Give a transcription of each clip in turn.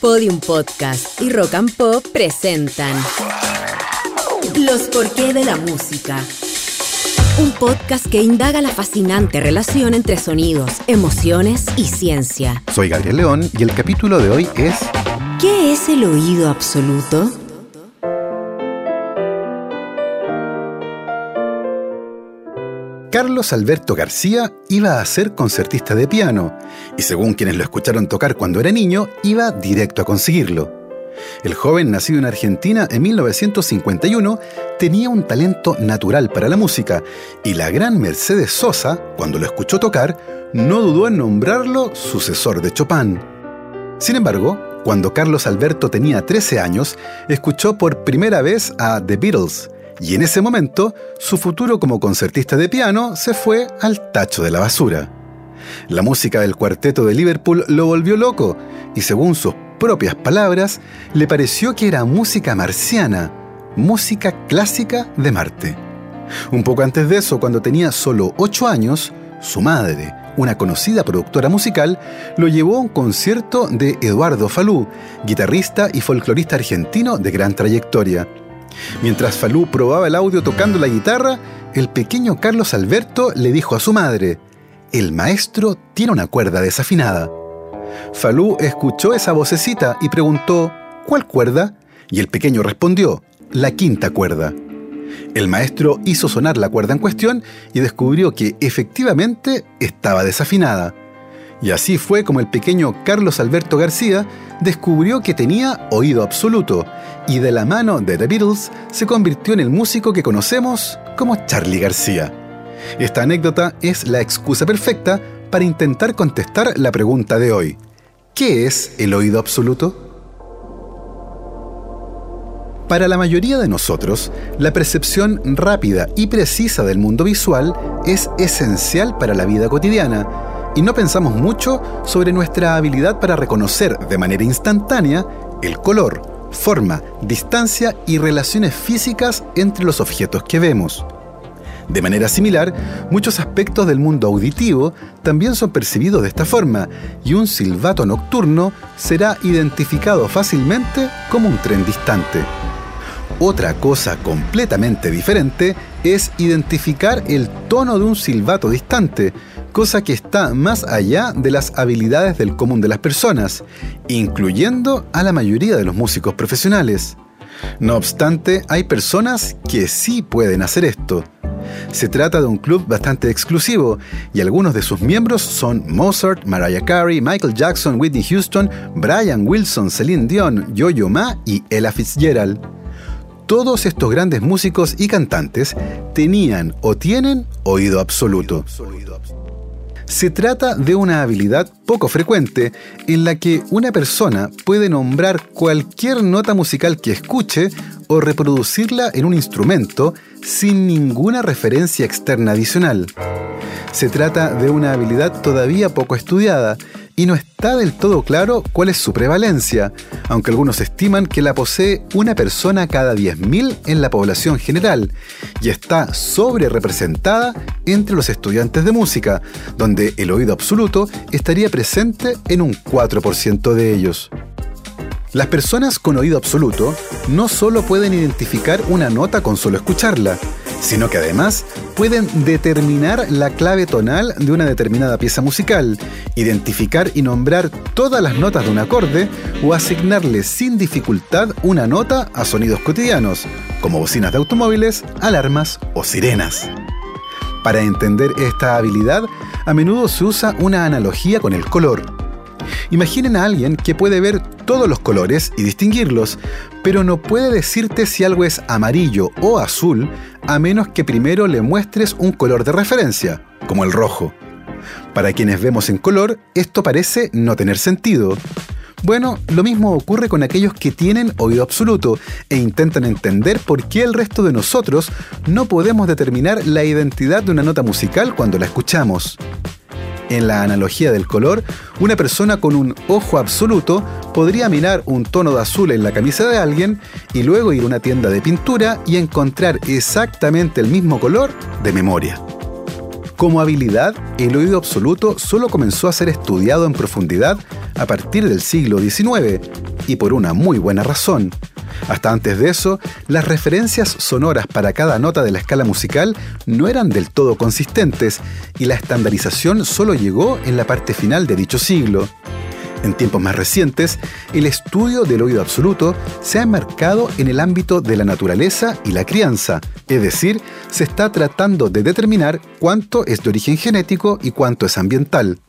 Podium Podcast y Rock and Pop presentan Los porqué de la música. Un podcast que indaga la fascinante relación entre sonidos, emociones y ciencia. Soy Gabriel León y el capítulo de hoy es ¿Qué es el oído absoluto? Carlos Alberto García iba a ser concertista de piano y según quienes lo escucharon tocar cuando era niño, iba directo a conseguirlo. El joven, nacido en Argentina en 1951, tenía un talento natural para la música y la gran Mercedes Sosa, cuando lo escuchó tocar, no dudó en nombrarlo sucesor de Chopin. Sin embargo, cuando Carlos Alberto tenía 13 años, escuchó por primera vez a The Beatles, y en ese momento su futuro como concertista de piano se fue al tacho de la basura. La música del cuarteto de Liverpool lo volvió loco y según sus propias palabras, le pareció que era música marciana, música clásica de Marte. Un poco antes de eso, cuando tenía solo 8 años, su madre, una conocida productora musical, lo llevó a un concierto de Eduardo Falú, guitarrista y folclorista argentino de gran trayectoria. Mientras Falú probaba el audio tocando la guitarra, el pequeño Carlos Alberto le dijo a su madre, el maestro tiene una cuerda desafinada. Falú escuchó esa vocecita y preguntó, ¿cuál cuerda? Y el pequeño respondió, la quinta cuerda. El maestro hizo sonar la cuerda en cuestión y descubrió que efectivamente estaba desafinada. Y así fue como el pequeño Carlos Alberto García descubrió que tenía oído absoluto y de la mano de The Beatles se convirtió en el músico que conocemos como Charlie García. Esta anécdota es la excusa perfecta para intentar contestar la pregunta de hoy. ¿Qué es el oído absoluto? Para la mayoría de nosotros, la percepción rápida y precisa del mundo visual es esencial para la vida cotidiana y no pensamos mucho sobre nuestra habilidad para reconocer de manera instantánea el color, forma, distancia y relaciones físicas entre los objetos que vemos. De manera similar, muchos aspectos del mundo auditivo también son percibidos de esta forma y un silbato nocturno será identificado fácilmente como un tren distante. Otra cosa completamente diferente es identificar el tono de un silbato distante, cosa que está más allá de las habilidades del común de las personas, incluyendo a la mayoría de los músicos profesionales. No obstante, hay personas que sí pueden hacer esto. Se trata de un club bastante exclusivo y algunos de sus miembros son Mozart, Mariah Carey, Michael Jackson, Whitney Houston, Brian Wilson, Celine Dion, Yo-Yo Ma y Ella Fitzgerald. Todos estos grandes músicos y cantantes tenían o tienen oído absoluto. Se trata de una habilidad poco frecuente en la que una persona puede nombrar cualquier nota musical que escuche o reproducirla en un instrumento sin ninguna referencia externa adicional. Se trata de una habilidad todavía poco estudiada y no está del todo claro cuál es su prevalencia, aunque algunos estiman que la posee una persona cada 10.000 en la población general y está sobre representada entre los estudiantes de música, donde el oído absoluto estaría presente en un 4% de ellos. Las personas con oído absoluto no solo pueden identificar una nota con solo escucharla, sino que además pueden determinar la clave tonal de una determinada pieza musical, identificar y nombrar todas las notas de un acorde o asignarle sin dificultad una nota a sonidos cotidianos, como bocinas de automóviles, alarmas o sirenas. Para entender esta habilidad, a menudo se usa una analogía con el color. Imaginen a alguien que puede ver todos los colores y distinguirlos, pero no puede decirte si algo es amarillo o azul a menos que primero le muestres un color de referencia, como el rojo. Para quienes vemos en color, esto parece no tener sentido. Bueno, lo mismo ocurre con aquellos que tienen oído absoluto e intentan entender por qué el resto de nosotros no podemos determinar la identidad de una nota musical cuando la escuchamos. En la analogía del color, una persona con un ojo absoluto podría mirar un tono de azul en la camisa de alguien y luego ir a una tienda de pintura y encontrar exactamente el mismo color de memoria. Como habilidad, el oído absoluto solo comenzó a ser estudiado en profundidad a partir del siglo XIX, y por una muy buena razón. Hasta antes de eso, las referencias sonoras para cada nota de la escala musical no eran del todo consistentes, y la estandarización solo llegó en la parte final de dicho siglo. En tiempos más recientes, el estudio del oído absoluto se ha enmarcado en el ámbito de la naturaleza y la crianza, es decir, se está tratando de determinar cuánto es de origen genético y cuánto es ambiental.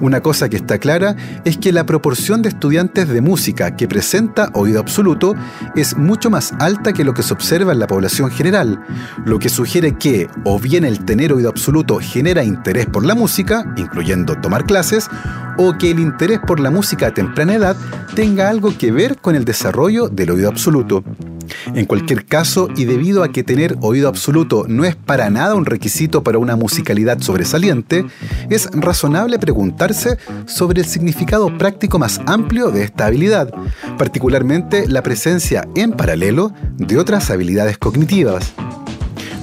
Una cosa que está clara es que la proporción de estudiantes de música que presenta oído absoluto es mucho más alta que lo que se observa en la población general, lo que sugiere que o bien el tener oído absoluto genera interés por la música, incluyendo tomar clases, o que el interés por la música a temprana edad tenga algo que ver con el desarrollo del oído absoluto. En cualquier caso, y debido a que tener oído absoluto no es para nada un requisito para una musicalidad sobresaliente, es razonable preguntarse sobre el significado práctico más amplio de esta habilidad, particularmente la presencia en paralelo de otras habilidades cognitivas.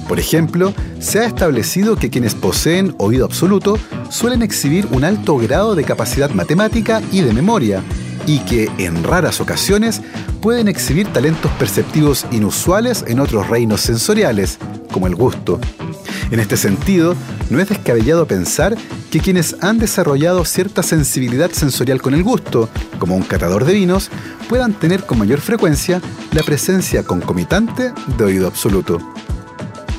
Por ejemplo, se ha establecido que quienes poseen oído absoluto suelen exhibir un alto grado de capacidad matemática y de memoria, y que en raras ocasiones pueden exhibir talentos perceptivos inusuales en otros reinos sensoriales, como el gusto. En este sentido, no es descabellado pensar que quienes han desarrollado cierta sensibilidad sensorial con el gusto, como un catador de vinos, puedan tener con mayor frecuencia la presencia concomitante de oído absoluto.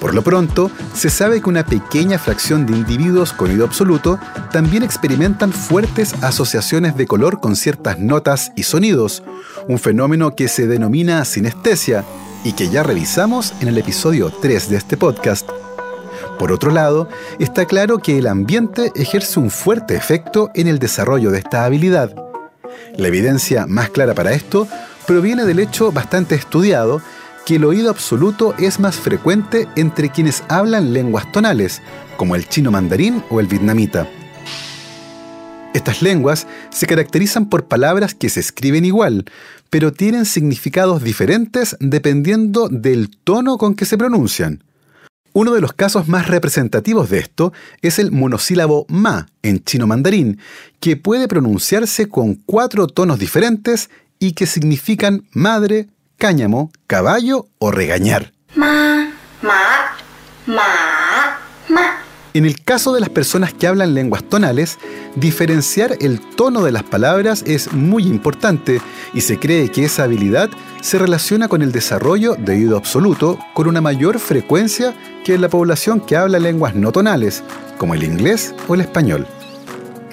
Por lo pronto, se sabe que una pequeña fracción de individuos con oído absoluto también experimentan fuertes asociaciones de color con ciertas notas y sonidos, un fenómeno que se denomina sinestesia y que ya revisamos en el episodio 3 de este podcast. Por otro lado, está claro que el ambiente ejerce un fuerte efecto en el desarrollo de esta habilidad. La evidencia más clara para esto proviene del hecho bastante estudiado que el oído absoluto es más frecuente entre quienes hablan lenguas tonales, como el chino mandarín o el vietnamita. Estas lenguas se caracterizan por palabras que se escriben igual, pero tienen significados diferentes dependiendo del tono con que se pronuncian. Uno de los casos más representativos de esto es el monosílabo ma en chino mandarín, que puede pronunciarse con cuatro tonos diferentes y que significan madre, cáñamo, caballo o regañar. Ma, ma, ma, ma. En el caso de las personas que hablan lenguas tonales, diferenciar el tono de las palabras es muy importante y se cree que esa habilidad se relaciona con el desarrollo de oído absoluto con una mayor frecuencia que en la población que habla lenguas no tonales, como el inglés o el español.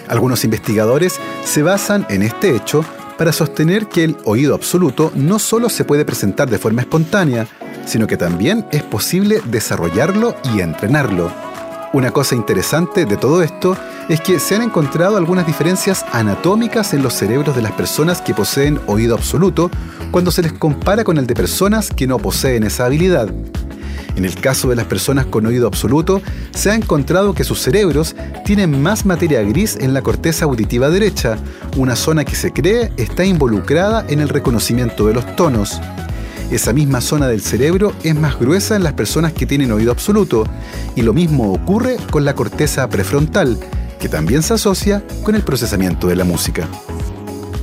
Algunos investigadores se basan en este hecho para sostener que el oído absoluto no solo se puede presentar de forma espontánea, sino que también es posible desarrollarlo y entrenarlo. Una cosa interesante de todo esto es que se han encontrado algunas diferencias anatómicas en los cerebros de las personas que poseen oído absoluto cuando se les compara con el de personas que no poseen esa habilidad. En el caso de las personas con oído absoluto, se ha encontrado que sus cerebros tienen más materia gris en la corteza auditiva derecha, una zona que se cree está involucrada en el reconocimiento de los tonos. Esa misma zona del cerebro es más gruesa en las personas que tienen oído absoluto, y lo mismo ocurre con la corteza prefrontal, que también se asocia con el procesamiento de la música.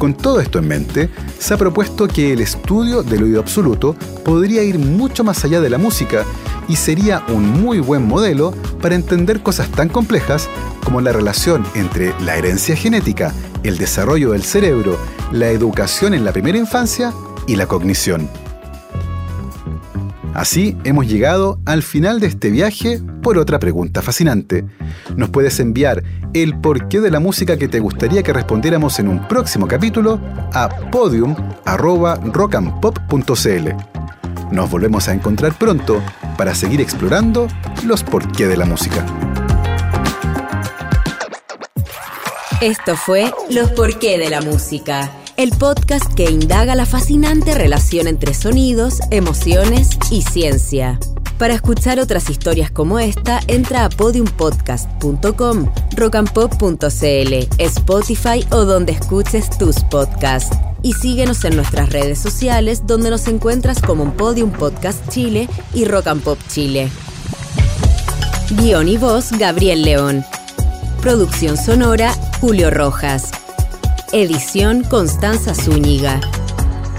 Con todo esto en mente, se ha propuesto que el estudio del oído absoluto podría ir mucho más allá de la música y sería un muy buen modelo para entender cosas tan complejas como la relación entre la herencia genética, el desarrollo del cerebro, la educación en la primera infancia y la cognición. Así hemos llegado al final de este viaje por otra pregunta fascinante. Nos puedes enviar el porqué de la música que te gustaría que respondiéramos en un próximo capítulo a podium.rockandpop.cl. Nos volvemos a encontrar pronto para seguir explorando los porqué de la música. Esto fue Los porqué de la música el podcast que indaga la fascinante relación entre sonidos, emociones y ciencia. Para escuchar otras historias como esta, entra a podiumpodcast.com, rockandpop.cl, Spotify o donde escuches tus podcasts. Y síguenos en nuestras redes sociales donde nos encuentras como Podium Podcast Chile y Rock and Pop Chile. Guión y voz Gabriel León. Producción sonora Julio Rojas. Edición Constanza Zúñiga.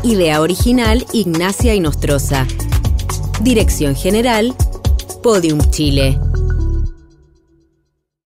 Idea original Ignacia Inostroza. Dirección General Podium Chile.